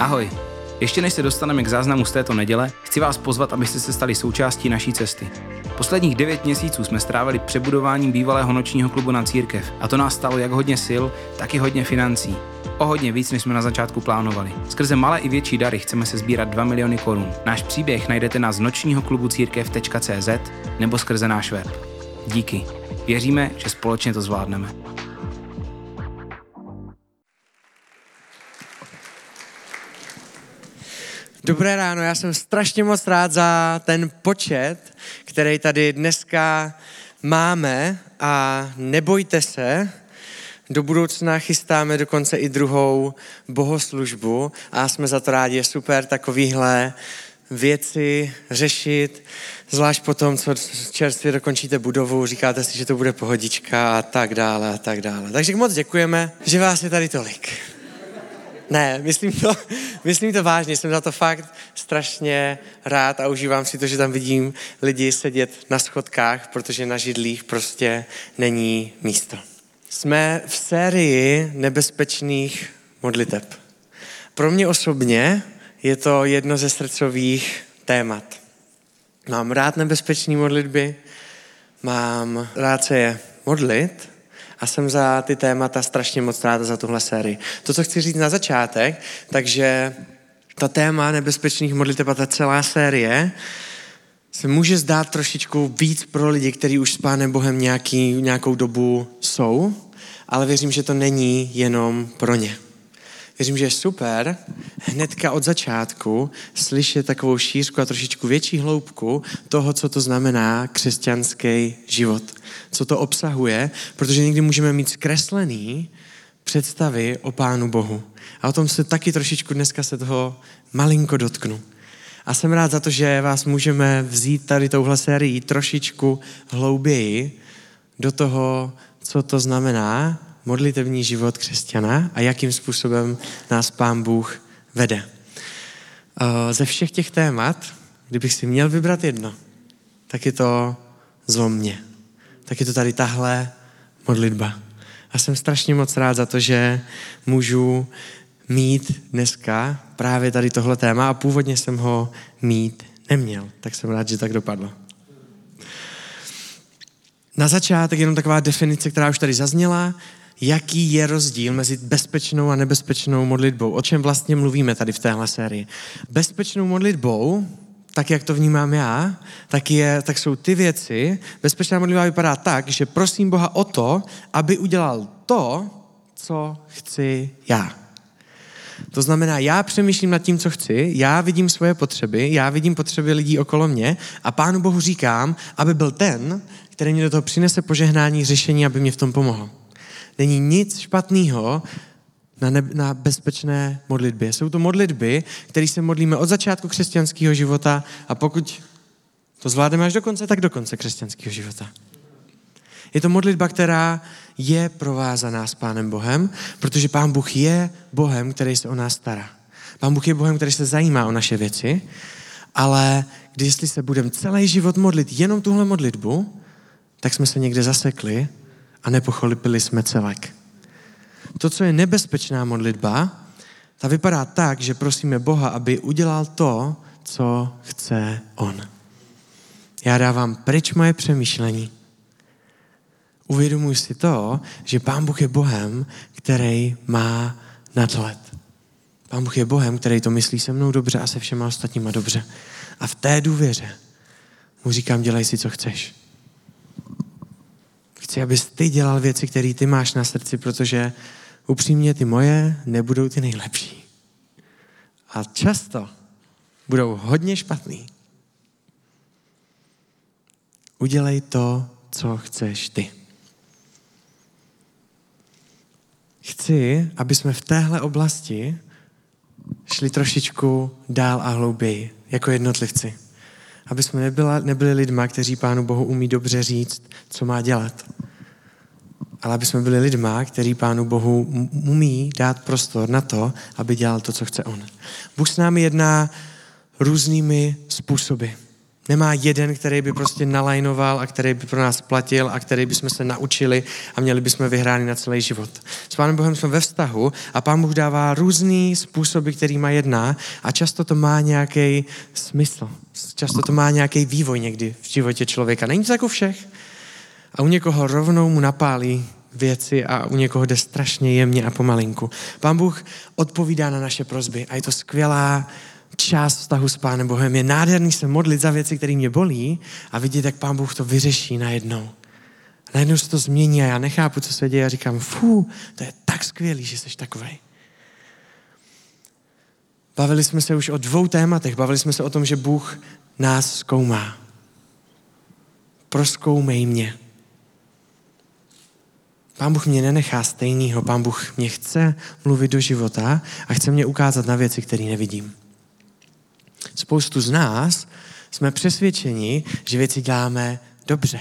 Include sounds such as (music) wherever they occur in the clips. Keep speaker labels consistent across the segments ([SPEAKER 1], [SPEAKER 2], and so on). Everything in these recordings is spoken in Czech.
[SPEAKER 1] Ahoj. Ještě než se dostaneme k záznamu z této neděle, chci vás pozvat, abyste se stali součástí naší cesty. Posledních devět měsíců jsme strávili přebudováním bývalého nočního klubu na církev a to nás stalo jak hodně sil, tak i hodně financí. O hodně víc, než jsme na začátku plánovali. Skrze malé i větší dary chceme se sbírat 2 miliony korun. Náš příběh najdete na nočního klubu církev.cz nebo skrze náš web. Díky. Věříme, že společně to zvládneme.
[SPEAKER 2] Dobré ráno, já jsem strašně moc rád za ten počet, který tady dneska máme a nebojte se, do budoucna chystáme dokonce i druhou bohoslužbu a jsme za to rádi, je super takovýhle věci řešit, zvlášť po tom, co čerstvě dokončíte budovu, říkáte si, že to bude pohodička a tak dále a tak dále. Takže moc děkujeme, že vás je tady tolik. Ne, myslím to, (laughs) myslím to vážně, jsem za to fakt strašně rád a užívám si to, že tam vidím lidi sedět na schodkách, protože na židlích prostě není místo. Jsme v sérii nebezpečných modliteb. Pro mě osobně je to jedno ze srdcových témat. Mám rád nebezpečné modlitby, mám rád se je modlit, a jsem za ty témata strašně moc rád za tuhle sérii. To, co chci říct na začátek, takže ta téma nebezpečných modliteb a ta celá série se může zdát trošičku víc pro lidi, kteří už s Pánem Bohem nějaký, nějakou dobu jsou, ale věřím, že to není jenom pro ně. Věřím, že je super hnedka od začátku slyšet takovou šířku a trošičku větší hloubku toho, co to znamená křesťanský život. Co to obsahuje, protože někdy můžeme mít zkreslený představy o Pánu Bohu. A o tom se taky trošičku dneska se toho malinko dotknu. A jsem rád za to, že vás můžeme vzít tady touhle sérii trošičku hlouběji do toho, co to znamená modlitevní život křesťana a jakým způsobem nás Pán Bůh vede. Eh, ze všech těch témat, kdybych si měl vybrat jedno, tak je to zlom mě. Tak je to tady tahle modlitba. A jsem strašně moc rád za to, že můžu mít dneska právě tady tohle téma a původně jsem ho mít neměl. Tak jsem rád, že tak dopadlo. Na začátek jenom taková definice, která už tady zazněla jaký je rozdíl mezi bezpečnou a nebezpečnou modlitbou. O čem vlastně mluvíme tady v téhle sérii. Bezpečnou modlitbou, tak jak to vnímám já, tak, je, tak jsou ty věci. Bezpečná modlitba vypadá tak, že prosím Boha o to, aby udělal to, co chci já. To znamená, já přemýšlím nad tím, co chci, já vidím svoje potřeby, já vidím potřeby lidí okolo mě a Pánu Bohu říkám, aby byl ten, který mě do toho přinese požehnání, řešení, aby mě v tom pomohl. Není nic špatného na, ne, na bezpečné modlitbě. Jsou to modlitby, které se modlíme od začátku křesťanského života a pokud to zvládneme až do konce, tak do konce křesťanského života. Je to modlitba, která je provázaná s Pánem Bohem, protože Pán Bůh je Bohem, který se o nás stará. Pán Bůh je Bohem, který se zajímá o naše věci, ale když se budeme celý život modlit jenom tuhle modlitbu, tak jsme se někde zasekli a nepochopili jsme celek. To, co je nebezpečná modlitba, ta vypadá tak, že prosíme Boha, aby udělal to, co chce On. Já dávám pryč moje přemýšlení. Uvědomuji si to, že Pán Bůh je Bohem, který má nadhled. Pán Bůh je Bohem, který to myslí se mnou dobře a se všema ostatníma dobře. A v té důvěře mu říkám, dělej si, co chceš. Chci, abys ty dělal věci, které ty máš na srdci, protože upřímně ty moje nebudou ty nejlepší. A často budou hodně špatný. Udělej to, co chceš ty. Chci, aby jsme v téhle oblasti šli trošičku dál a hlouběji, jako jednotlivci. Aby jsme nebyla, nebyli lidma, kteří Pánu Bohu umí dobře říct, co má dělat ale aby jsme byli lidma, který Pánu Bohu umí dát prostor na to, aby dělal to, co chce On. Bůh s námi jedná různými způsoby. Nemá jeden, který by prostě nalajnoval a který by pro nás platil a který bychom se naučili a měli bychom vyhrány na celý život. S Pánem Bohem jsme ve vztahu a Pán Bůh dává různý způsoby, má jedná a často to má nějaký smysl. Často to má nějaký vývoj někdy v životě člověka. Není to jako všech. A u někoho rovnou mu napálí věci a u někoho jde strašně jemně a pomalinku. Pán Bůh odpovídá na naše prozby a je to skvělá část vztahu s Pánem Bohem. Je nádherný se modlit za věci, které mě bolí a vidět, jak Pán Bůh to vyřeší najednou. A najednou se to změní a já nechápu, co se děje a říkám, fú, to je tak skvělý, že jsi takovej. Bavili jsme se už o dvou tématech. Bavili jsme se o tom, že Bůh nás zkoumá. Proskoumej mě. Pán Bůh mě nenechá stejnýho. Pán Bůh mě chce mluvit do života a chce mě ukázat na věci, které nevidím. Spoustu z nás jsme přesvědčeni, že věci děláme dobře.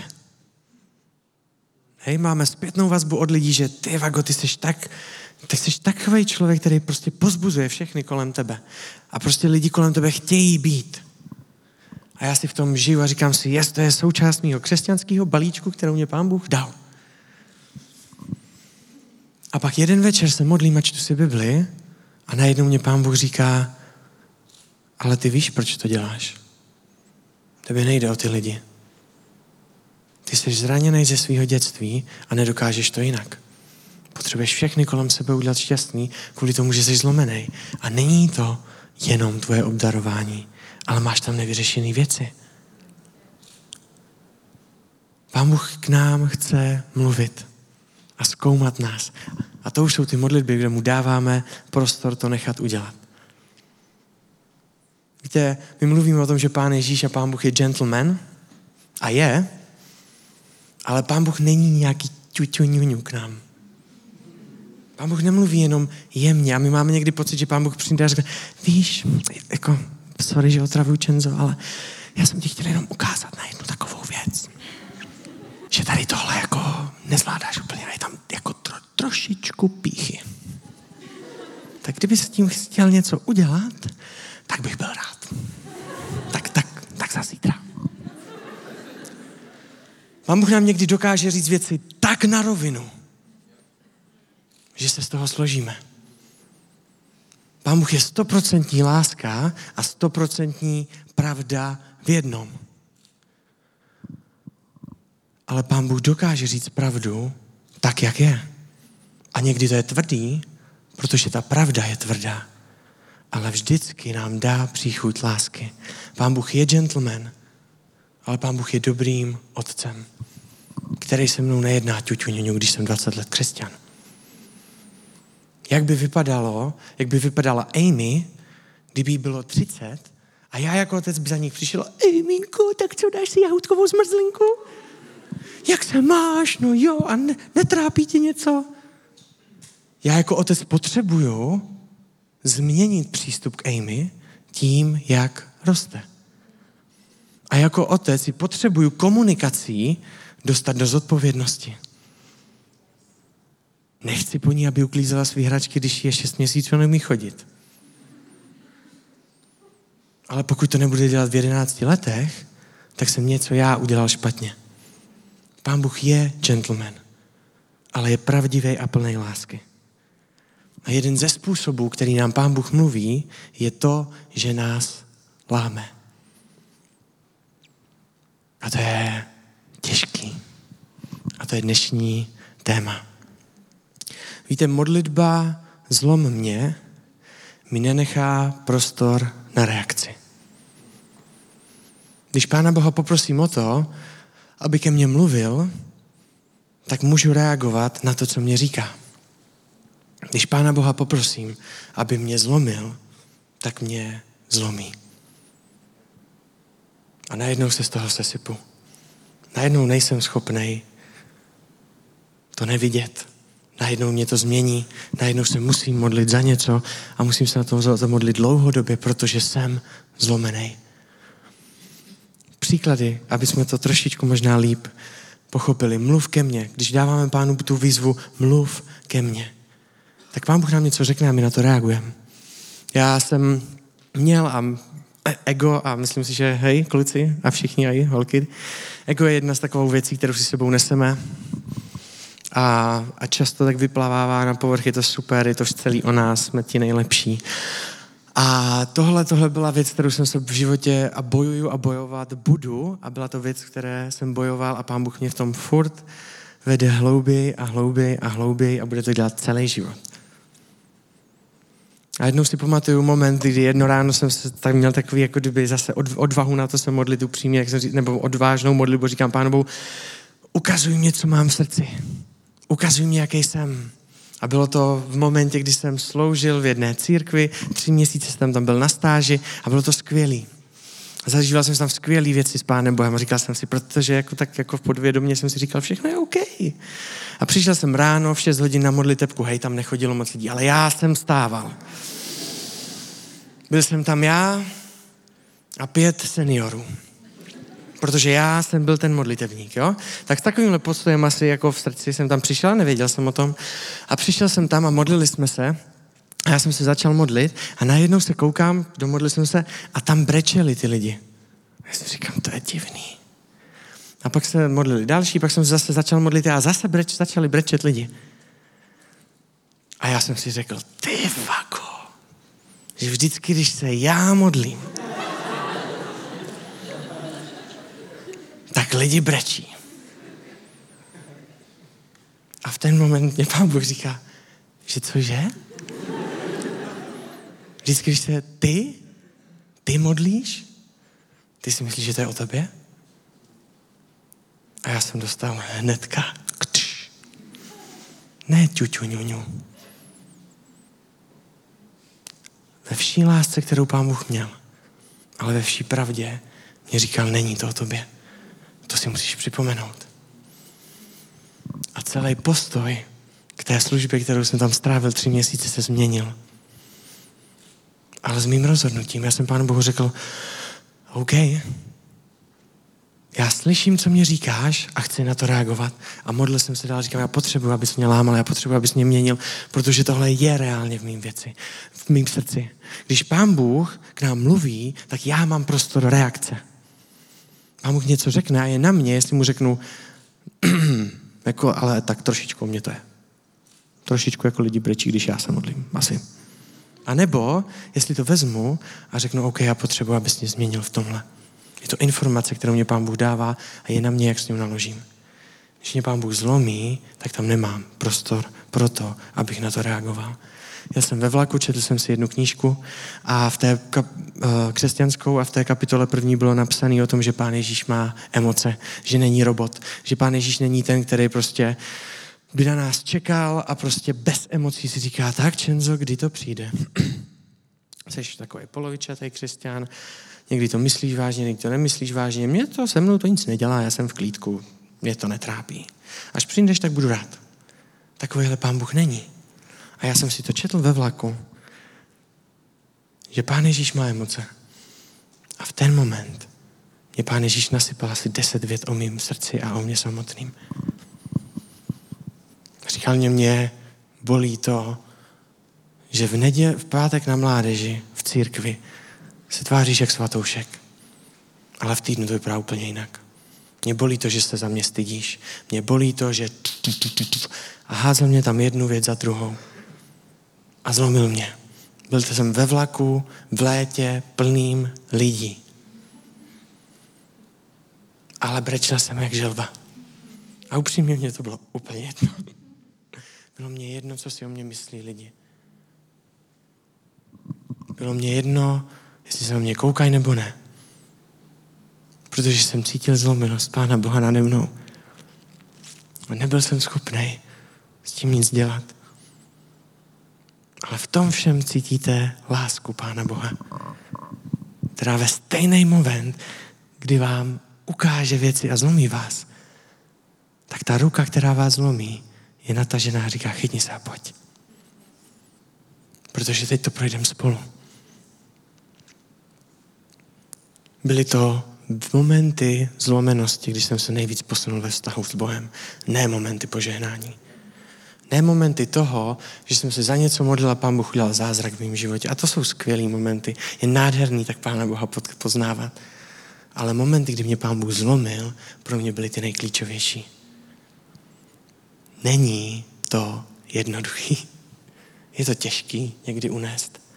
[SPEAKER 2] Hej, máme zpětnou vazbu od lidí, že ty, Vago, ty jsi tak, ty jsi takový člověk, který prostě pozbuzuje všechny kolem tebe. A prostě lidi kolem tebe chtějí být. A já si v tom žiju a říkám si, jest, to je součást mého křesťanského balíčku, kterou mě pán Bůh dal. A pak jeden večer se modlím a čtu si Bibli a najednou mě pán Bůh říká, ale ty víš, proč to děláš. Tebe nejde o ty lidi. Ty jsi zraněný ze svého dětství a nedokážeš to jinak. Potřebuješ všechny kolem sebe udělat šťastný kvůli tomu, že jsi zlomený. A není to jenom tvoje obdarování, ale máš tam nevyřešené věci. Pán Bůh k nám chce mluvit a zkoumat nás. A to už jsou ty modlitby, kde mu dáváme prostor to nechat udělat. Víte, my mluvíme o tom, že Pán Ježíš a Pán Bůh je gentleman a je, ale Pán Bůh není nějaký ťuťuňuňu k nám. Pán Bůh nemluví jenom jemně a my máme někdy pocit, že Pán Bůh přijde a řekne, víš, jako, sorry, že otravuju Čenzo, ale já jsem ti chtěl jenom ukázat na jednu takovou věc. Že tady tohle jako nezvládáš úplně a je tam jako tro, trošičku píchy. Tak kdyby se tím chtěl něco udělat, tak bych byl rád. Tak, tak, tak za zítra. Pán Bůh nám někdy dokáže říct věci tak na rovinu, že se z toho složíme. Pán Bůh je stoprocentní láska a stoprocentní pravda v jednom. Ale Pán Bůh dokáže říct pravdu tak, jak je. A někdy to je tvrdý, protože ta pravda je tvrdá ale vždycky nám dá příchuť lásky. Pán Bůh je gentleman, ale Pán Bůh je dobrým otcem, který se mnou nejedná ťuťuňuňu, když jsem 20 let křesťan. Jak by vypadalo, jak by vypadala Amy, kdyby jí bylo 30 a já jako otec by za ní přišel, Amyko, tak co dáš si jahutkovou zmrzlinku? Jak se máš? No jo, a ne, netrápí tě něco? Já jako otec potřebuju, změnit přístup k Amy tím, jak roste. A jako otec si potřebuju komunikací dostat do zodpovědnosti. Nechci po ní, aby uklízela svý hračky, když je šest měsíců neumí chodit. Ale pokud to nebude dělat v jedenácti letech, tak jsem něco já udělal špatně. Pán Bůh je gentleman, ale je pravdivý a plný lásky. A jeden ze způsobů, který nám Pán Bůh mluví, je to, že nás láme. A to je těžký. A to je dnešní téma. Víte, modlitba zlom mě mi nenechá prostor na reakci. Když Pána Boha poprosím o to, aby ke mně mluvil, tak můžu reagovat na to, co mě říká. Když Pána Boha poprosím, aby mě zlomil, tak mě zlomí. A najednou se z toho sesypu. Najednou nejsem schopný to nevidět. Najednou mě to změní, najednou se musím modlit za něco a musím se na to zamodlit dlouhodobě, protože jsem zlomený. Příklady, aby jsme to trošičku možná líp pochopili. Mluv ke mně. Když dáváme pánu tu výzvu, mluv ke mně tak Pán Bůh nám něco řekne a my na to reagujeme. Já jsem měl a ego, a myslím si, že hej, kluci a všichni aj holky, ego je jedna z takovou věcí, kterou si sebou neseme a, a často tak vyplavává na povrch, je to super, je to celý o nás, jsme ti nejlepší. A tohle, tohle byla věc, kterou jsem se v životě a bojuju a bojovat budu a byla to věc, které jsem bojoval a pán Bůh mě v tom furt vede hlouběji a hlouběji a hlouběji a bude to dělat celý život. A jednou si pamatuju moment, kdy jedno ráno jsem se tak měl takový, jako kdyby zase odvahu na to se modlit upřímně, jak jsem říct, nebo odvážnou modlitbu, říkám pánu ukazuj mě, co mám v srdci. Ukazuj mě, jaký jsem. A bylo to v momentě, kdy jsem sloužil v jedné církvi, tři měsíce jsem tam byl na stáži a bylo to skvělý. Zažíval jsem tam skvělé věci s Pánem Bohem a říkal jsem si, protože jako tak jako v podvědomě jsem si říkal, všechno je OK. A přišel jsem ráno v 6 hodin na modlitebku, hej, tam nechodilo moc lidí, ale já jsem stával. Byl jsem tam já a pět seniorů. Protože já jsem byl ten modlitevník, jo? Tak s takovýmhle postojem asi jako v srdci jsem tam přišel, nevěděl jsem o tom. A přišel jsem tam a modlili jsme se. A já jsem se začal modlit a najednou se koukám, domodlil jsem se a tam brečeli ty lidi. Já si říkám, to je divný. A pak se modlili další, pak jsem se zase začal modlit a zase breč, začali brečet lidi. A já jsem si řekl, ty vako, že vždycky, když se já modlím, tak lidi brečí. A v ten moment mě pán Bůh říká, že cože? Vždycky, když se ty, ty modlíš, ty si myslíš, že to je o tobě? A já jsem dostal hnedka. Ktš. Ne ťuťu, ňuňu. Ve vší lásce, kterou pán Bůh měl, ale ve vší pravdě mě říkal, není to o tobě. To si musíš připomenout. A celý postoj k té službě, kterou jsem tam strávil tři měsíce, se změnil. Ale s mým rozhodnutím, já jsem Pánu Bohu řekl, OK, já slyším, co mě říkáš a chci na to reagovat. A modlil jsem se dál, říkám, já potřebuji, abys mě lámal, já potřebuji, abys mě měnil, protože tohle je reálně v mým věci, v mým srdci. Když Pán Bůh k nám mluví, tak já mám prostor reakce. Pán Bůh něco řekne a je na mě, jestli mu řeknu, (clears throat) jako, ale tak trošičku mě to je. Trošičku jako lidi brečí, když já se modlím. Asi. A nebo, jestli to vezmu a řeknu, OK, já potřebuji, abys mě změnil v tomhle. Je to informace, kterou mě Pán Bůh dává a je na mě, jak s ním naložím. Když mě Pán Bůh zlomí, tak tam nemám prostor pro to, abych na to reagoval. Já jsem ve vlaku, četl jsem si jednu knížku a v té kap, uh, křesťanskou a v té kapitole první bylo napsané o tom, že Pán Ježíš má emoce, že není robot, že Pán Ježíš není ten, který prostě by na nás čekal a prostě bez emocí si říká, tak Čenzo, kdy to přijde? (clears throat) Jsi takový polovičatý křesťan, někdy to myslíš vážně, někdy to nemyslíš vážně. Mě to se mnou to nic nedělá, já jsem v klídku, mě to netrápí. Až přijdeš, tak budu rád. Takovýhle pán Bůh není. A já jsem si to četl ve vlaku, že pán Ježíš má emoce. A v ten moment mě pán Ježíš nasypal asi deset vět o mým srdci a o mě samotným. Říkal mě, mě bolí to, že v, nedě, v pátek na mládeži, v církvi, se tváříš jak svatoušek. Ale v týdnu to vypadá úplně jinak. Mě bolí to, že se za mě stydíš. Mě bolí to, že a házel mě tam jednu věc za druhou. A zlomil mě. Byl jsem ve vlaku, v létě, plným lidí. Ale brečel jsem jak želva. A upřímně mě to bylo úplně jedno. Bylo mě jedno, co si o mě myslí lidi. Bylo mě jedno, jestli se o mě koukají nebo ne. Protože jsem cítil zlomenost Pána Boha nade mnou. A nebyl jsem schopný s tím nic dělat. Ale v tom všem cítíte lásku Pána Boha, která ve stejný moment, kdy vám ukáže věci a zlomí vás, tak ta ruka, která vás zlomí, je natažená a říká, chytni se a pojď. Protože teď to projdeme spolu. Byly to momenty zlomenosti, když jsem se nejvíc posunul ve vztahu s Bohem. Ne momenty požehnání. Ne momenty toho, že jsem se za něco modlil a Pán Bůh udělal zázrak v mém životě. A to jsou skvělé momenty. Je nádherný tak Pána Boha poznávat. Ale momenty, kdy mě Pán Bůh zlomil, pro mě byly ty nejklíčovější. Není to jednoduchý. Je to těžký někdy unést.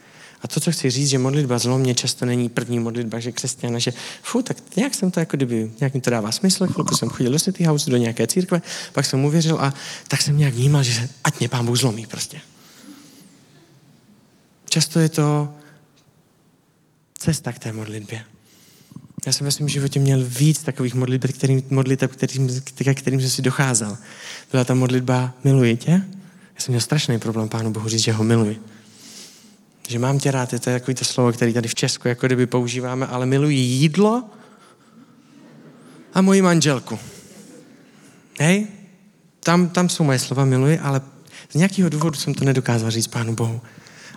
[SPEAKER 2] A to, co chci říct, že modlitba zlomně často není první modlitba, že křesťana, že fu, tak nějak jsem to jako kdyby, nějak mi to dává smysl, chvilku jsem chodil do City House, do nějaké církve, pak jsem uvěřil a tak jsem nějak vnímal, že ať mě pán Bůh zlomí prostě. Často je to cesta k té modlitbě. Já jsem ve svém životě měl víc takových modliteb, kterým, modliteb, kterým, kterým jsem si docházel. Byla ta modlitba miluji tě. Já jsem měl strašný problém Pánu Bohu říct, že ho miluji. Že mám tě rád, je to takový to slovo, který tady v Česku jako kdyby používáme, ale miluji jídlo a moji manželku. Hej? Tam, tam jsou moje slova miluji, ale z nějakého důvodu jsem to nedokázal říct Pánu Bohu.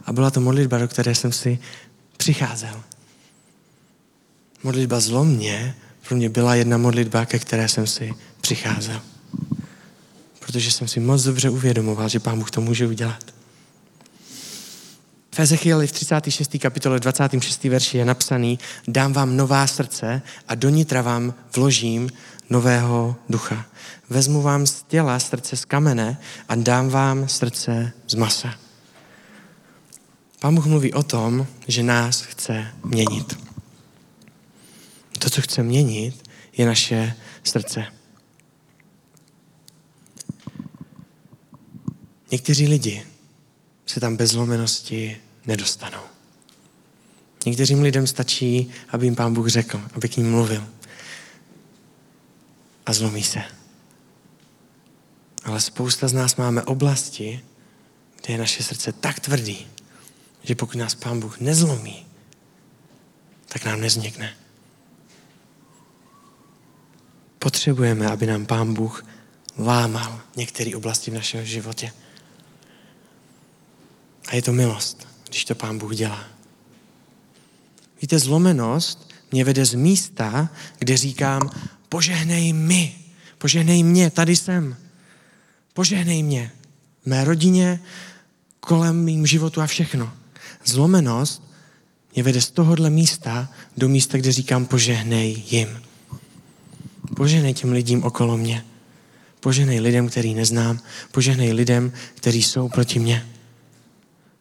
[SPEAKER 2] A byla to modlitba, do které jsem si přicházel. Modlitba zlomně pro mě byla jedna modlitba, ke které jsem si přicházel. Protože jsem si moc dobře uvědomoval, že Pán Bůh to může udělat. V Ezechieli v 36. kapitole 26. verši je napsaný dám vám nová srdce a do nitra vám vložím nového ducha. Vezmu vám z těla srdce z kamene a dám vám srdce z masa. Pán Bůh mluví o tom, že nás chce měnit. To, co chce měnit, je naše srdce. Někteří lidi se tam bez zlomenosti nedostanou. Některým lidem stačí, aby jim pán Bůh řekl, aby k ním mluvil. A zlomí se. Ale spousta z nás máme oblasti, kde je naše srdce tak tvrdý, že pokud nás pán Bůh nezlomí, tak nám neznikne. Potřebujeme, aby nám pán Bůh lámal některé oblasti v našem životě. A je to milost když to pán Bůh dělá. Víte, zlomenost mě vede z místa, kde říkám, požehnej mi, požehnej mě, tady jsem. Požehnej mě, mé rodině, kolem mým životu a všechno. Zlomenost mě vede z tohohle místa do místa, kde říkám, požehnej jim. Požehnej těm lidím okolo mě. Požehnej lidem, který neznám. Požehnej lidem, kteří jsou proti mně.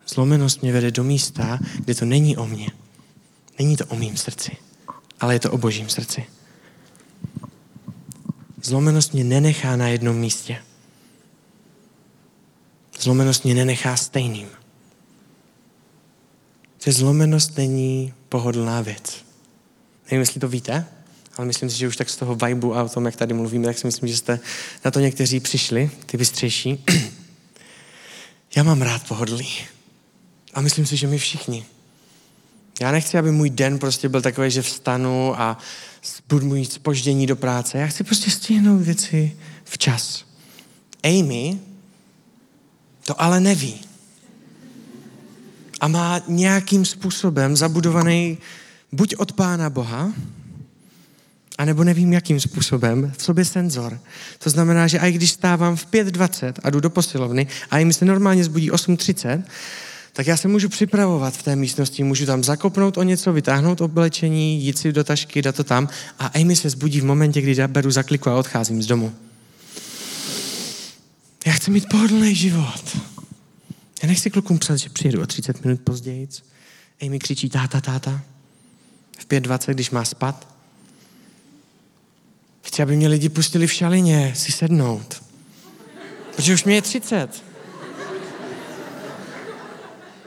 [SPEAKER 2] Zlomenost mě vede do místa, kde to není o mně. Není to o mým srdci, ale je to o božím srdci. Zlomenost mě nenechá na jednom místě. Zlomenost mě nenechá stejným. Že zlomenost není pohodlná věc. Nevím, jestli to víte, ale myslím si, že už tak z toho vibu a o tom, jak tady mluvíme, tak si myslím, že jste na to někteří přišli, ty bystřejší. (clears throat) Já mám rád pohodlí. A myslím si, že my všichni. Já nechci, aby můj den prostě byl takový, že vstanu a budu mít spoždění do práce. Já chci prostě stihnout věci včas. Amy to ale neví. A má nějakým způsobem zabudovaný buď od Pána Boha, anebo nevím jakým způsobem, v sobě senzor. To znamená, že i když stávám v 5.20 a jdu do posilovny a jim se normálně zbudí 8.30, tak já se můžu připravovat v té místnosti, můžu tam zakopnout o něco, vytáhnout oblečení, jít si do tašky, dát to tam a Amy se zbudí v momentě, kdy já beru zakliku a odcházím z domu. Já chci mít pohodlný život. Já nechci klukům psat, že přijedu o 30 minut později. Amy křičí táta, táta. V 5.20, když má spat. Chci, aby mě lidi pustili v šalině si sednout. Protože už mě je 30.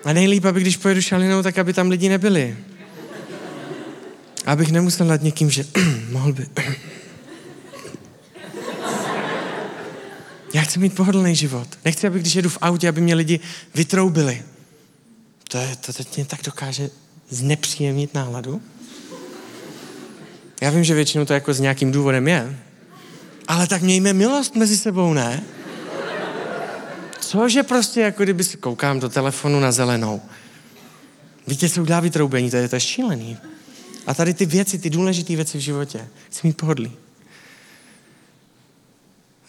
[SPEAKER 2] A nejlíp, aby když pojedu šalinou, tak aby tam lidi nebyli. Abych nemusel nad někým, že (clears throat) mohl by... (clears throat) Já chci mít pohodlný život. Nechci, aby když jedu v autě, aby mě lidi vytroubili. To, je, to teď mě tak dokáže znepříjemnit náladu. Já vím, že většinou to jako s nějakým důvodem je. Ale tak mějme milost mezi sebou, ne? Cože prostě, jako kdyby si koukám do telefonu na zelenou. Víte, co udělá vytroubení, to je, to je šílený. A tady ty věci, ty důležité věci v životě, chci mít pohodlí.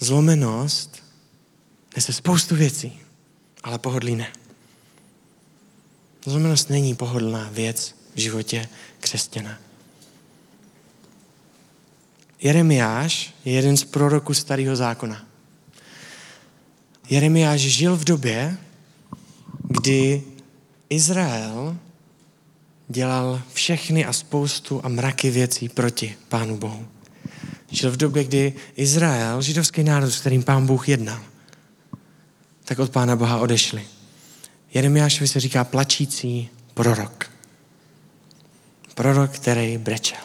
[SPEAKER 2] Zlomenost Nese spoustu věcí, ale pohodlí ne. Zlomenost není pohodlná věc v životě křesťana. Jeremiáš je jeden z proroků starého zákona. Jeremiáš žil v době, kdy Izrael dělal všechny a spoustu a mraky věcí proti Pánu Bohu. Žil v době, kdy Izrael, židovský národ, s kterým Pán Bůh jednal, tak od Pána Boha odešli. Jeremiášovi se říká plačící prorok. Prorok, který brečel.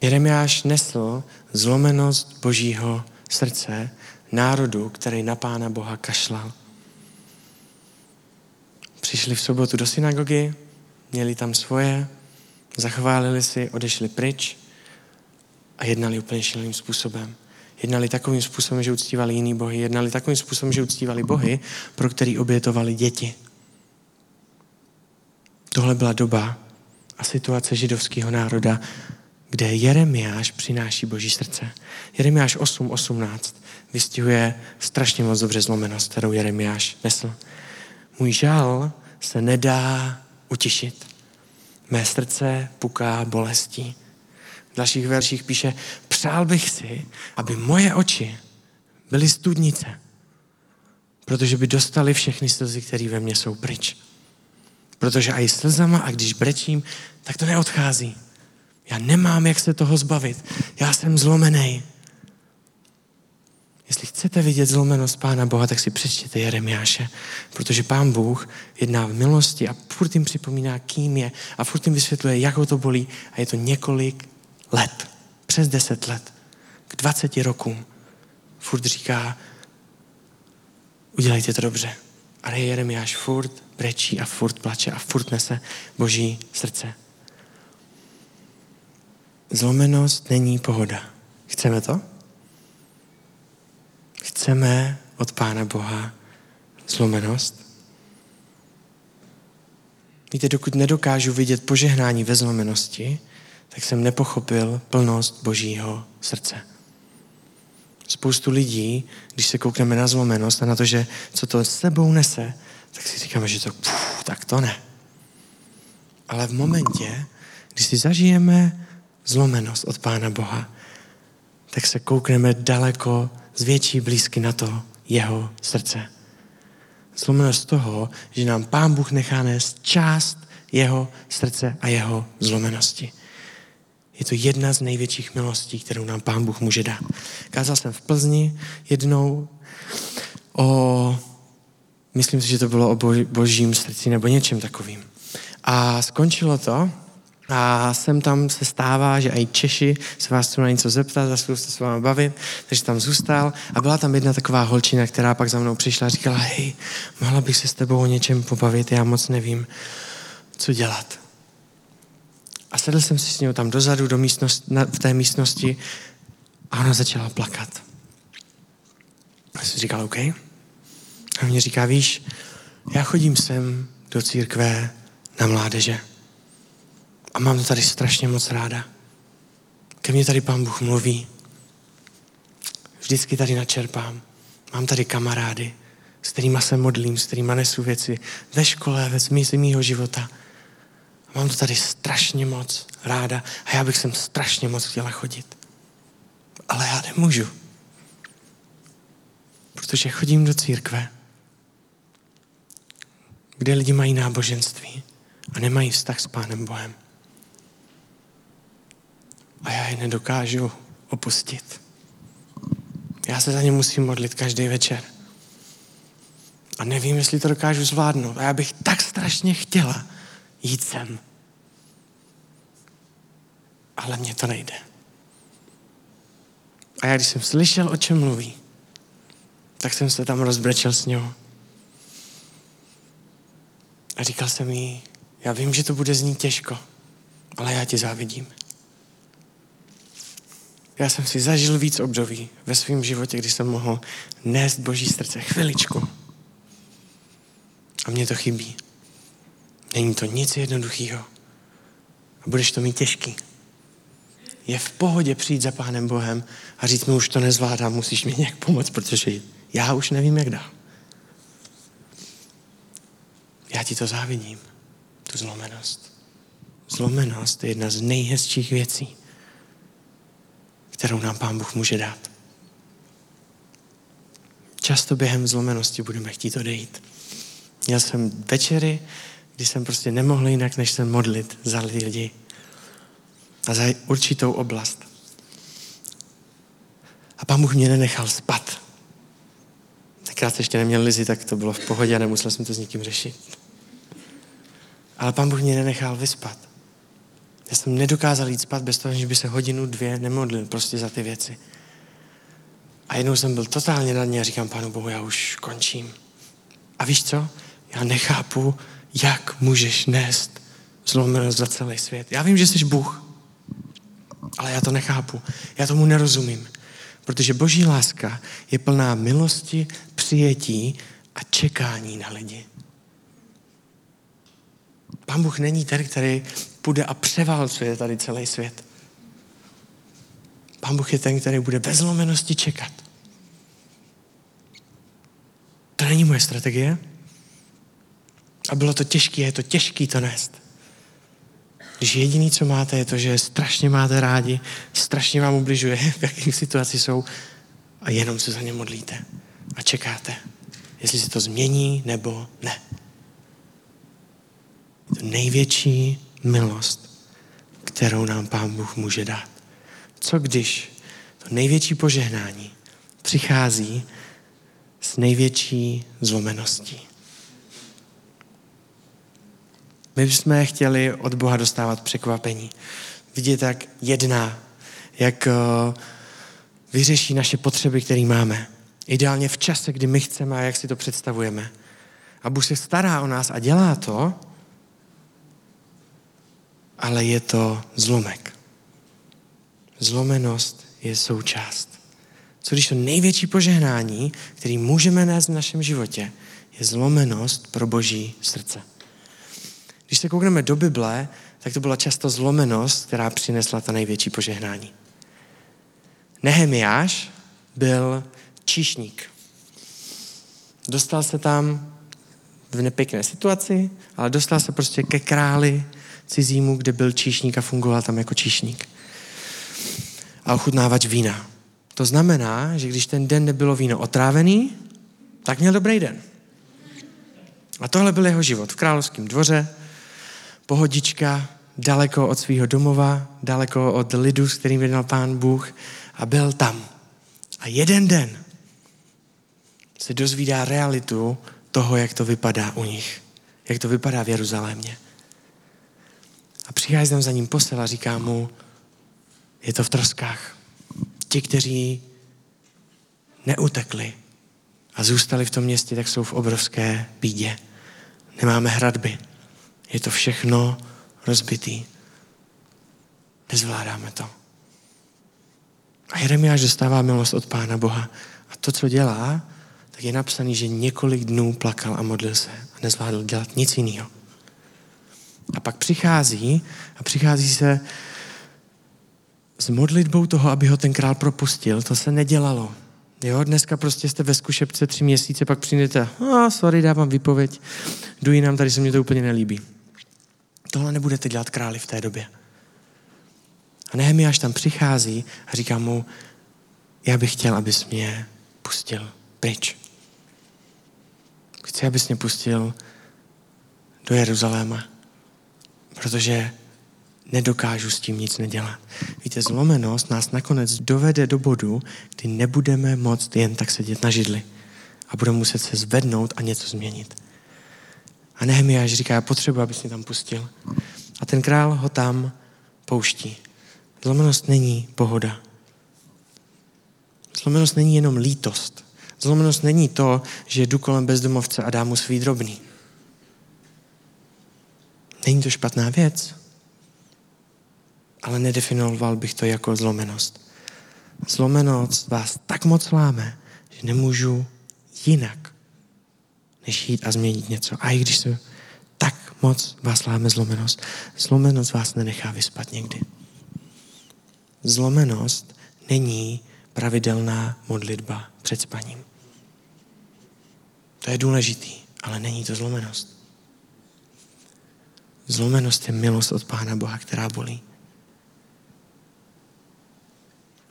[SPEAKER 2] Jeremiáš nesl zlomenost božího srdce národu, který na Pána Boha kašlal. Přišli v sobotu do synagogy, měli tam svoje, zachválili si, odešli pryč a jednali úplně šíleným způsobem. Jednali takovým způsobem, že uctívali jiný bohy. Jednali takovým způsobem, že uctívali bohy, pro který obětovali děti. Tohle byla doba a situace židovského národa, kde Jeremiáš přináší boží srdce. Jeremiáš 8.18 vystihuje strašně moc dobře zlomenost, kterou Jeremiáš nesl. Můj žál se nedá utišit. Mé srdce puká bolestí. V dalších verších píše, přál bych si, aby moje oči byly studnice, protože by dostali všechny slzy, které ve mně jsou pryč. Protože i slzama, a když brečím, tak to neodchází. Já nemám, jak se toho zbavit. Já jsem zlomený. Jestli chcete vidět zlomenost Pána Boha, tak si přečtěte Jeremiáše, protože Pán Bůh jedná v milosti a furt jim připomíná, kým je a furt jim vysvětluje, jak ho to bolí a je to několik let, přes deset let, k 20 rokům. Furt říká, udělejte to dobře. Ale Jeremiáš furt brečí a furt plače a furt nese boží srdce. Zlomenost není pohoda. Chceme to? Chceme od Pána Boha zlomenost? Víte, dokud nedokážu vidět požehnání ve zlomenosti, tak jsem nepochopil plnost Božího srdce. Spoustu lidí, když se koukneme na zlomenost a na to, že co to s sebou nese, tak si říkáme, že to, puf, tak to ne. Ale v momentě, když si zažijeme zlomenost od Pána Boha, tak se koukneme daleko z větší blízky na to jeho srdce. Zlomenost toho, že nám Pán Bůh nechá nést část jeho srdce a jeho zlomenosti. Je to jedna z největších milostí, kterou nám Pán Bůh může dát. Kázal jsem v Plzni jednou o, myslím si, že to bylo o božím srdci nebo něčem takovým. A skončilo to, a sem tam se stává, že i Češi se vás chcou na něco zeptat, za se s vámi bavit, takže tam zůstal. A byla tam jedna taková holčina, která pak za mnou přišla a říkala, hej, mohla bych se s tebou o něčem pobavit, já moc nevím, co dělat. A sedl jsem si s ní tam dozadu, do místnost, na, v té místnosti a ona začala plakat. A jsem říkal, OK. A mě říká, víš, já chodím sem do církve na mládeže. A mám to tady strašně moc ráda. Ke mně tady pán Bůh mluví. Vždycky tady načerpám. Mám tady kamarády, s kterými se modlím, s kterými nesu věci ve škole, ve smyslu mýho života. A mám to tady strašně moc ráda a já bych sem strašně moc chtěla chodit. Ale já nemůžu. Protože chodím do církve, kde lidi mají náboženství a nemají vztah s Pánem Bohem a já je nedokážu opustit. Já se za ně musím modlit každý večer. A nevím, jestli to dokážu zvládnout. A já bych tak strašně chtěla jít sem. Ale mně to nejde. A já když jsem slyšel, o čem mluví, tak jsem se tam rozbrečel s ním. A říkal jsem jí, já vím, že to bude znít těžko, ale já ti závidím. Já jsem si zažil víc období ve svém životě, kdy jsem mohl nést Boží srdce chviličku. A mně to chybí. Není to nic jednoduchého. A budeš to mít těžký. je v pohodě přijít za Pánem Bohem a říct mi, už to nezvládám, musíš mi nějak pomoct, protože já už nevím, jak dál. Já ti to závidím, tu zlomenost. Zlomenost je jedna z nejhezčích věcí, kterou nám Pán Bůh může dát. Často během zlomenosti budeme chtít odejít. Měl jsem večery, kdy jsem prostě nemohl jinak, než se modlit za lidi a za určitou oblast. A pán Bůh mě nenechal spat. Tenkrát ještě neměl lizy, tak to bylo v pohodě a nemusel jsem to s nikým řešit. Ale pán Bůh mě nenechal vyspat. Já jsem nedokázal jít spát bez toho, že by se hodinu, dvě nemodlil prostě za ty věci. A jednou jsem byl totálně na dně a říkám pánu Bohu, já už končím. A víš co? Já nechápu, jak můžeš nést zlomenost za celý svět. Já vím, že jsi Bůh, ale já to nechápu. Já tomu nerozumím. Protože boží láska je plná milosti, přijetí a čekání na lidi. Pán Bůh není ten, který půjde a převálcuje tady celý svět. Pán Bůh je ten, který bude bez zlomenosti čekat. To není moje strategie. A bylo to těžké, je to těžké to nést. Když jediný, co máte, je to, že strašně máte rádi, strašně vám ubližuje, (laughs) v jakém situaci jsou a jenom se za ně modlíte a čekáte, jestli se to změní nebo ne. Je to největší milost, kterou nám Pán Bůh může dát. Co když to největší požehnání přichází s největší zlomeností? My bychom chtěli od Boha dostávat překvapení. Vidět, jak jedná, jak uh, vyřeší naše potřeby, které máme. Ideálně v čase, kdy my chceme a jak si to představujeme. A Bůh se stará o nás a dělá to, ale je to zlomek. Zlomenost je součást. Co když to největší požehnání, který můžeme nést v našem životě, je zlomenost pro boží srdce. Když se koukneme do Bible, tak to byla často zlomenost, která přinesla ta největší požehnání. Nehemiáš byl číšník. Dostal se tam v nepěkné situaci, ale dostal se prostě ke králi cizímu, kde byl číšník a fungoval tam jako číšník. A ochutnávač vína. To znamená, že když ten den nebylo víno otrávený, tak měl dobrý den. A tohle byl jeho život v královském dvoře, pohodička, daleko od svého domova, daleko od lidu, s kterým jednal pán Bůh a byl tam. A jeden den se dozvídá realitu toho, jak to vypadá u nich. Jak to vypadá v Jeruzalémě. A přichází tam za ním posel a říká mu, je to v troskách. Ti, kteří neutekli a zůstali v tom městě, tak jsou v obrovské bídě. Nemáme hradby. Je to všechno rozbitý. Nezvládáme to. A Jeremiáš dostává milost od Pána Boha. A to, co dělá, tak je napsaný, že několik dnů plakal a modlil se a nezvládl dělat nic jiného. A pak přichází a přichází se s modlitbou toho, aby ho ten král propustil. To se nedělalo. Jo, dneska prostě jste ve zkušebce tři měsíce, pak přijdete, a sorry, dávám výpověď, jdu jinam, tady se mě to úplně nelíbí. Tohle nebudete dělat králi v té době. A Nehemiáš tam přichází a říká mu, já bych chtěl, abys mě pustil pryč. Chci, abys mě pustil do Jeruzaléma, protože nedokážu s tím nic nedělat. Víte, zlomenost nás nakonec dovede do bodu, kdy nebudeme moct jen tak sedět na židli a budeme muset se zvednout a něco změnit. A Nehemiáš říká, já potřebuji, abys mě tam pustil. A ten král ho tam pouští. Zlomenost není pohoda. Zlomenost není jenom lítost. Zlomenost není to, že jdu kolem bezdomovce a dám mu svý drobný. Není to špatná věc, ale nedefinoval bych to jako zlomenost. Zlomenost vás tak moc láme, že nemůžu jinak, než jít a změnit něco. A i když se tak moc vás láme zlomenost, zlomenost vás nenechá vyspat někdy. zlomenost není pravidelná modlitba před spaním. To je důležitý, ale není to zlomenost. Zlomenost je milost od Pána Boha, která bolí.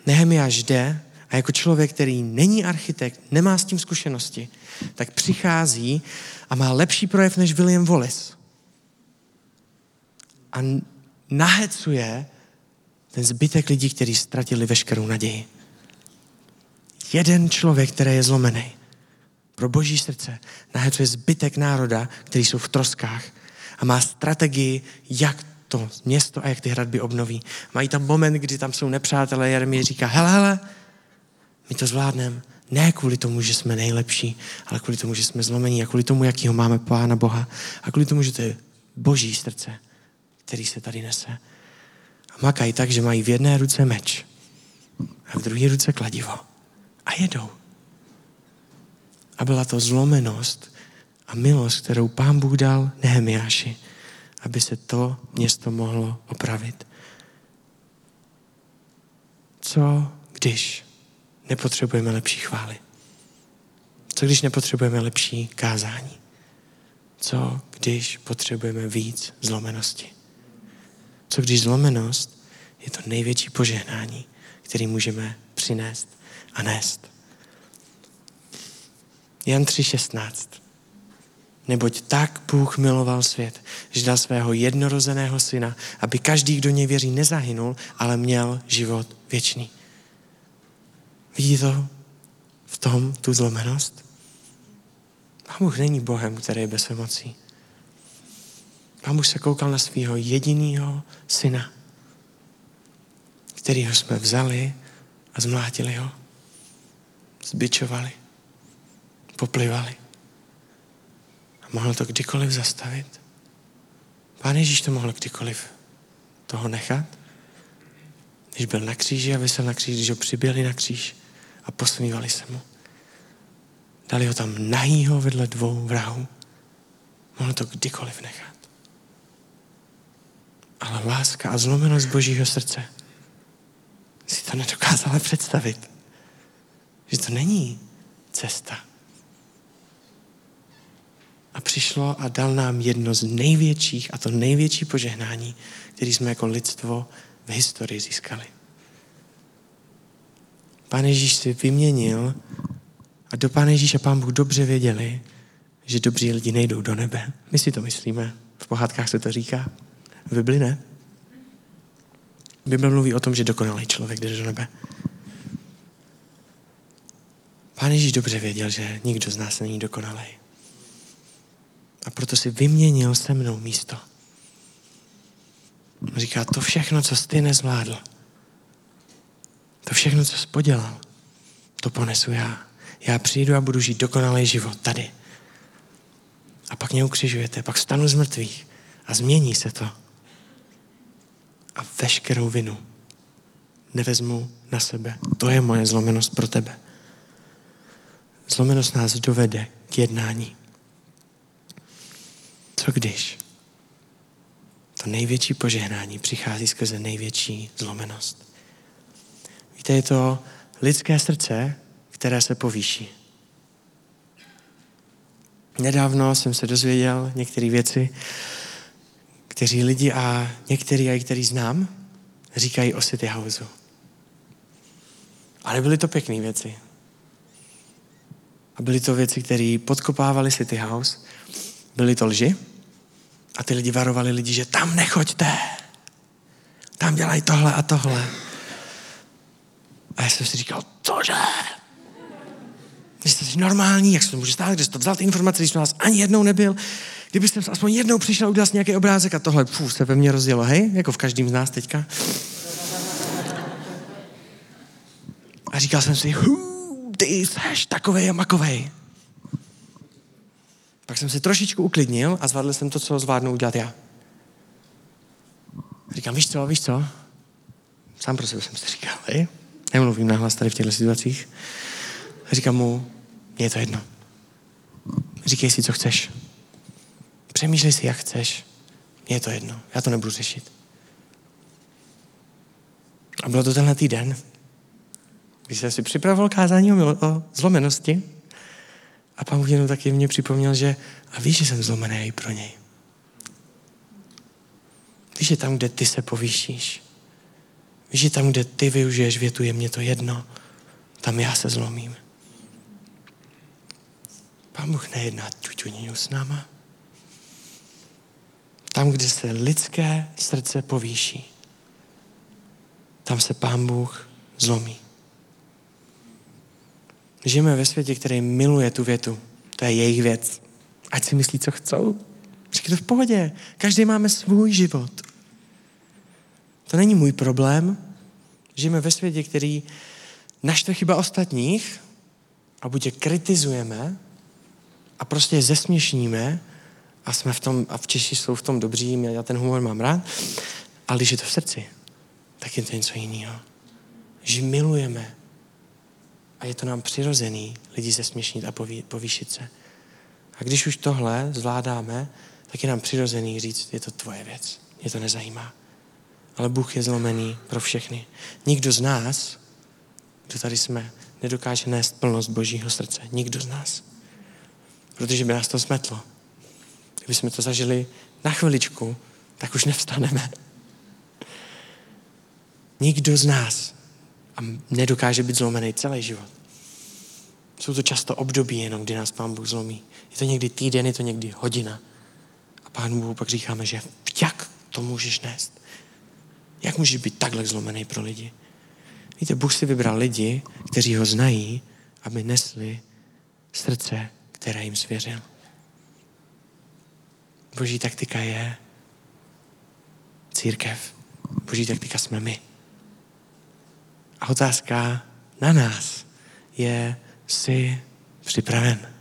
[SPEAKER 2] Nehemiáš jde a jako člověk, který není architekt, nemá s tím zkušenosti, tak přichází a má lepší projev než William Wallace. A nahecuje ten zbytek lidí, kteří ztratili veškerou naději. Jeden člověk, který je zlomený, pro boží srdce nahecuje zbytek národa, který jsou v troskách a má strategii, jak to město a jak ty hradby obnoví. Mají tam moment, kdy tam jsou nepřátelé, Jeremie říká, hele, hele, my to zvládneme. Ne kvůli tomu, že jsme nejlepší, ale kvůli tomu, že jsme zlomení a kvůli tomu, jakýho máme Pána Boha a kvůli tomu, že to je boží srdce, který se tady nese. A makají tak, že mají v jedné ruce meč a v druhé ruce kladivo. A jedou. A byla to zlomenost a milost, kterou pán Bůh dal Nehemiáši, aby se to město mohlo opravit. Co když nepotřebujeme lepší chvály? Co když nepotřebujeme lepší kázání? Co když potřebujeme víc zlomenosti? Co když zlomenost je to největší požehnání, který můžeme přinést a nést? Jan 3,16 Neboť tak Bůh miloval svět, že dal svého jednorozeného syna, aby každý, kdo něj věří, nezahynul, ale měl život věčný. Vidí to v tom tu zlomenost? Pán Bůh není Bohem, který je bez emocí. Pán Bůh se koukal na svého jediného syna, kterýho jsme vzali a zmlátili ho. Zbičovali. Poplivali. Mohl to kdykoliv zastavit. Pán Ježíš to mohl kdykoliv toho nechat. Když byl na kříži a vysel na kříži, když ho přiběli na kříž a posmívali se mu. Dali ho tam nahýho vedle dvou vrahů. Mohl to kdykoliv nechat. Ale láska a zlomenost Božího srdce si to nedokázala (laughs) představit. Že to není cesta. A přišlo a dal nám jedno z největších, a to největší požehnání, který jsme jako lidstvo v historii získali. Pán Ježíš si vyměnil a do Pána Ježíše Pán Bůh dobře věděli, že dobří lidi nejdou do nebe. My si to myslíme. V pohádkách se to říká. V Bibli ne. Bible mluví o tom, že dokonalý člověk jde do nebe. Pán Ježíš dobře věděl, že nikdo z nás není dokonalý. A proto si vyměnil se mnou místo. Říká, to všechno, co jsi ty nezvládl, to všechno, co jsi podělal, to ponesu já. Já přijdu a budu žít dokonalý život tady. A pak mě ukřižujete, pak stanu z mrtvých a změní se to. A veškerou vinu nevezmu na sebe. To je moje zlomenost pro tebe. Zlomenost nás dovede k jednání. Co když? To největší požehnání přichází skrze největší zlomenost. Víte, je to lidské srdce, které se povýší. Nedávno jsem se dozvěděl některé věci, kteří lidi a některý, a který znám, říkají o City Houseu. Ale byly to pěkné věci. A byly to věci, které podkopávaly City House. Byly to lži. A ty lidi varovali lidi, že tam nechoďte. Tam dělají tohle a tohle. A já jsem si říkal, cože? Jste normální, jak se to může stát, když jsi to vzal ty informace, když jsem nás ani jednou nebyl. Kdybyste aspoň jednou přišel, udělal nějaký obrázek a tohle, fů, se ve mně rozdělo, hej? Jako v každém z nás teďka. A říkal jsem si, hů, ty jsi takovej a makovej. Pak jsem se trošičku uklidnil a zvládl jsem to, co zvládnu udělat já. Říkám, víš co, víš co? Sám pro sebe jsem si říkal, hej? Nemluvím nahlas tady v těchto situacích. Říkám mu, je to jedno. Říkej si, co chceš. Přemýšlej si, jak chceš. Je to jedno. Já to nebudu řešit. A bylo to tenhle týden, když jsem si připravoval kázání o, o zlomenosti a pán Bůh jenom taky mě připomněl, že a víš, že jsem zlomený i pro něj. Víš, že tam, kde ty se povýšíš, víš, že tam, kde ty využiješ větu, je mě to jedno, tam já se zlomím. Pán Bůh nejedná ťuťuněju s náma. Tam, kde se lidské srdce povýší, tam se Pán Bůh zlomí. Žijeme ve světě, který miluje tu větu. To je jejich věc. Ať si myslí, co chcou. Říkají to v pohodě. Každý máme svůj život. To není můj problém. Žijeme ve světě, který naštve chyba ostatních a buď je kritizujeme a prostě je zesměšníme a jsme v tom, a v Češi jsou v tom dobří, já ten humor mám rád, ale když je to v srdci, tak je to něco jiného. Že milujeme a je to nám přirozený lidi zesměšnit a poví, povýšit se. A když už tohle zvládáme, tak je nám přirozený říct, je to tvoje věc, mě to nezajímá. Ale Bůh je zlomený pro všechny. Nikdo z nás, kdo tady jsme, nedokáže nést plnost Božího srdce. Nikdo z nás. Protože by nás to smetlo. Kdyby jsme to zažili na chviličku, tak už nevstaneme. Nikdo z nás a nedokáže být zlomený celý život. Jsou to často období jenom, kdy nás Pán Bůh zlomí. Je to někdy týden, je to někdy hodina. A Pán Bůh pak říkáme, že jak to můžeš nést? Jak můžeš být takhle zlomený pro lidi? Víte, Bůh si vybral lidi, kteří ho znají, aby nesli srdce, které jim svěřil. Boží taktika je církev. Boží taktika jsme my. A otázka na nás je, jsi připraven?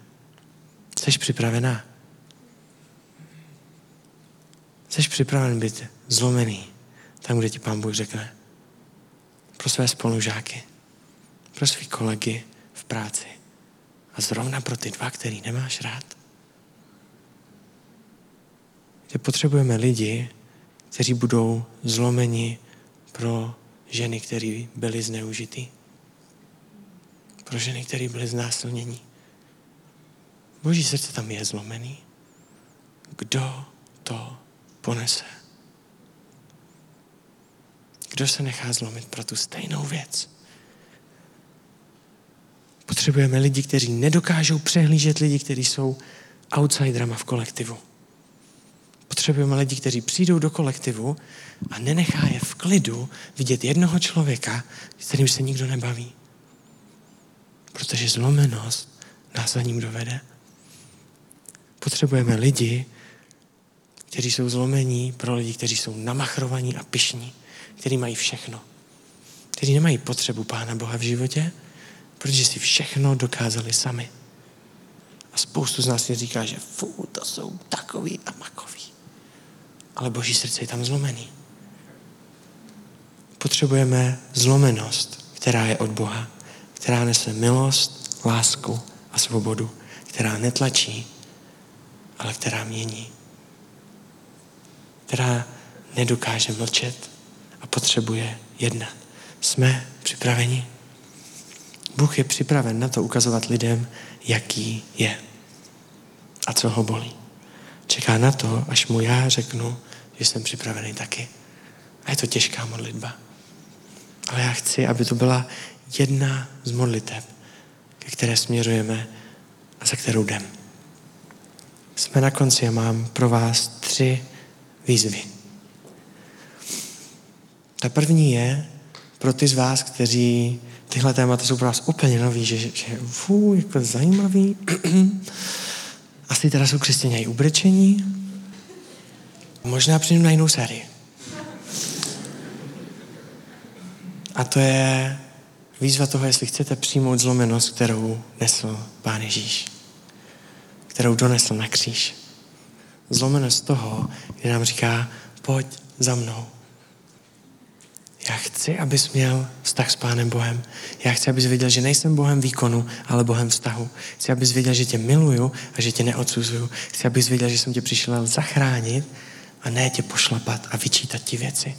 [SPEAKER 2] Jsi připravená? Jsi připraven být zlomený tam, kde ti pán Bůh řekne. Pro své spolužáky, pro své kolegy v práci a zrovna pro ty dva, který nemáš rád. Že potřebujeme lidi, kteří budou zlomeni pro ženy, které byly zneužity. Pro ženy, které byly znásilnění. Boží srdce tam je zlomený. Kdo to ponese? Kdo se nechá zlomit pro tu stejnou věc? Potřebujeme lidi, kteří nedokážou přehlížet lidi, kteří jsou outsiderama v kolektivu. Potřebujeme lidi, kteří přijdou do kolektivu a nenechá je v klidu vidět jednoho člověka, s kterým se nikdo nebaví. Protože zlomenost nás za ním dovede. Potřebujeme lidi, kteří jsou zlomení pro lidi, kteří jsou namachrovaní a pišní, kteří mají všechno. Kteří nemají potřebu Pána Boha v životě, protože si všechno dokázali sami. A spoustu z nás si říká, že fú, to jsou takový a makový. Ale Boží srdce je tam zlomený. Potřebujeme zlomenost, která je od Boha, která nese milost, lásku a svobodu, která netlačí, ale která mění. Která nedokáže mlčet a potřebuje jednat. Jsme připraveni? Bůh je připraven na to ukazovat lidem, jaký je a co ho bolí. Čeká na to, až mu já řeknu, že jsem připravený taky. A je to těžká modlitba. Ale já chci, aby to byla jedna z modliteb, ke které směřujeme a za kterou jdem. Jsme na konci a mám pro vás tři výzvy. Ta první je pro ty z vás, kteří tyhle témata jsou pro vás úplně nový, že, že jako zajímavý. (clears throat) Asi teda jsou křesťané i ubrečení. Možná přijdu na jinou sérii. A to je výzva toho, jestli chcete přijmout zlomenost, kterou nesl Pán Ježíš. Kterou donesl na kříž. Zlomenost toho, kde nám říká, pojď za mnou. Já chci, abys měl vztah s Pánem Bohem. Já chci, abys věděl, že nejsem Bohem výkonu, ale Bohem vztahu. Chci, abys věděl, že tě miluju a že tě neodsuzuju. Chci, abys věděl, že jsem tě přišel zachránit a ne tě pošlapat a vyčítat ti věci.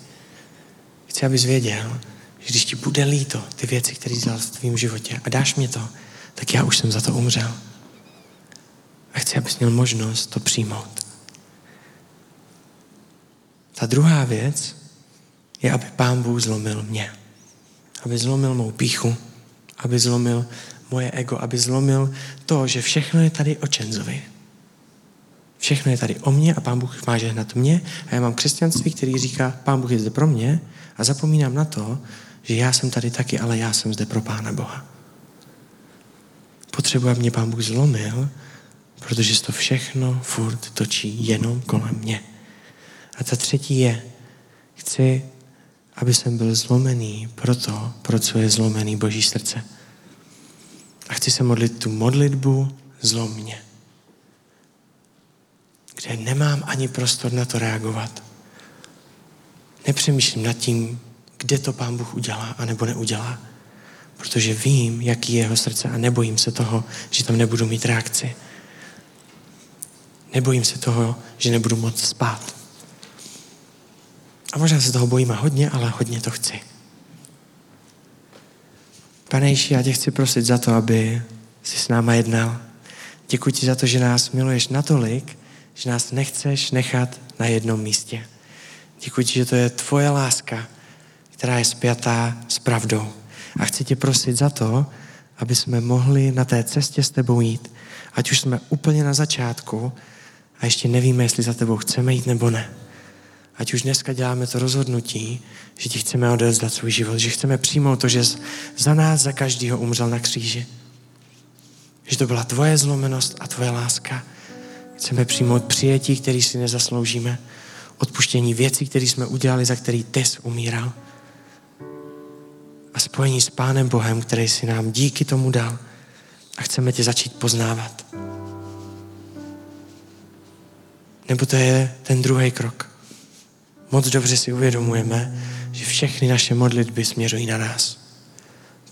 [SPEAKER 2] Chci, abys věděl, že když ti bude líto ty věci, které dělal v tvém životě a dáš mě to, tak já už jsem za to umřel. A chci, abys měl možnost to přijmout. Ta druhá věc je, aby Pán Bůh zlomil mě. Aby zlomil mou píchu, aby zlomil moje ego, aby zlomil to, že všechno je tady o Čenzovi. Všechno je tady o mně a Pán Bůh má žehnat mě a já mám křesťanství, který říká, Pán Bůh je zde pro mě a zapomínám na to, že já jsem tady taky, ale já jsem zde pro Pána Boha. Potřebuji, aby mě Pán Bůh zlomil, protože se to všechno furt točí jenom kolem mě. A ta třetí je, chci, aby jsem byl zlomený pro to, pro co je zlomený Boží srdce. A chci se modlit tu modlitbu zlom mě kde nemám ani prostor na to reagovat. Nepřemýšlím nad tím, kde to Pán Bůh udělá a nebo neudělá. Protože vím, jaký je jeho srdce a nebojím se toho, že tam nebudu mít reakci. Nebojím se toho, že nebudu moct spát. A možná se toho bojím a hodně, ale hodně to chci. Pane Ježí, já tě chci prosit za to, aby jsi s náma jednal. Děkuji ti za to, že nás miluješ natolik, že nás nechceš nechat na jednom místě. Děkuji ti, že to je tvoje láska, která je spjatá s pravdou. A chci tě prosit za to, aby jsme mohli na té cestě s tebou jít, ať už jsme úplně na začátku a ještě nevíme, jestli za tebou chceme jít nebo ne. Ať už dneska děláme to rozhodnutí, že ti chceme odezdat svůj život, že chceme přijmout to, že za nás, za každýho umřel na kříži. Že to byla tvoje zlomenost a tvoje láska Chceme přijmout přijetí, který si nezasloužíme. Odpuštění věcí, které jsme udělali, za který ty jsi umíral. A spojení s Pánem Bohem, který si nám díky tomu dal. A chceme tě začít poznávat. Nebo to je ten druhý krok. Moc dobře si uvědomujeme, že všechny naše modlitby směřují na nás.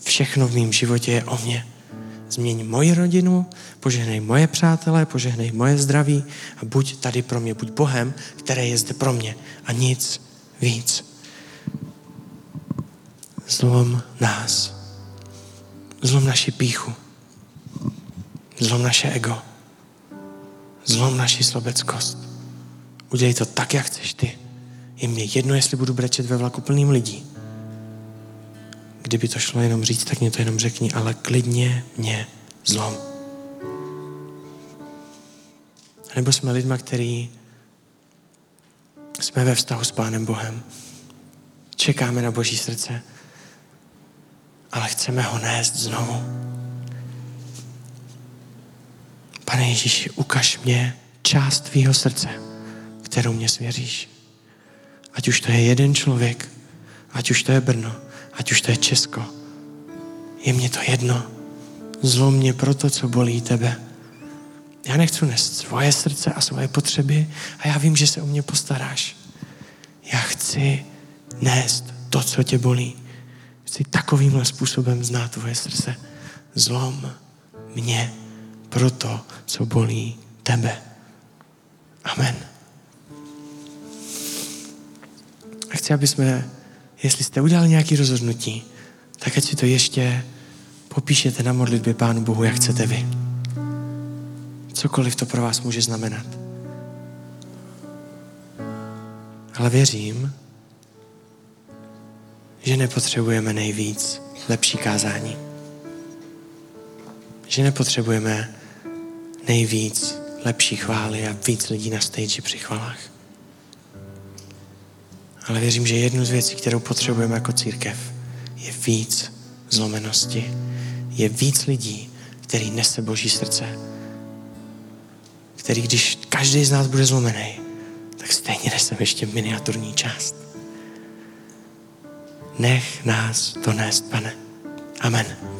[SPEAKER 2] Všechno v mém životě je o mně. Změň moji rodinu, požehnej moje přátelé, požehnej moje zdraví a buď tady pro mě, buď Bohem, který je zde pro mě a nic víc. Zlom nás. Zlom naši píchu. Zlom naše ego. Zlom naši slobeckost. Udělej to tak, jak chceš ty. Je mě jedno, jestli budu brečet ve vlaku plným lidí kdyby to šlo jenom říct, tak mě to jenom řekni, ale klidně mě zlom. Nebo jsme lidma, který jsme ve vztahu s Pánem Bohem. Čekáme na Boží srdce, ale chceme ho nést znovu. Pane Ježíši, ukaž mě část tvýho srdce, kterou mě svěříš. Ať už to je jeden člověk, ať už to je Brno, ať už to je Česko. Je mě to jedno. Zlom mě pro to, co bolí tebe. Já nechci nést svoje srdce a svoje potřeby a já vím, že se o mě postaráš. Já chci nést to, co tě bolí. Chci takovýmhle způsobem znát tvoje srdce. Zlom mě pro to, co bolí tebe. Amen. A chci, aby jsme jestli jste udělali nějaké rozhodnutí, tak ať si to ještě popíšete na modlitbě Pánu Bohu, jak chcete vy. Cokoliv to pro vás může znamenat. Ale věřím, že nepotřebujeme nejvíc lepší kázání. Že nepotřebujeme nejvíc lepší chvály a víc lidí na stage při chvalách. Ale věřím, že jednu z věcí, kterou potřebujeme jako církev, je víc zlomenosti. Je víc lidí, který nese Boží srdce. Který, když každý z nás bude zlomený, tak stejně neseme ještě miniaturní část. Nech nás to nést, pane. Amen.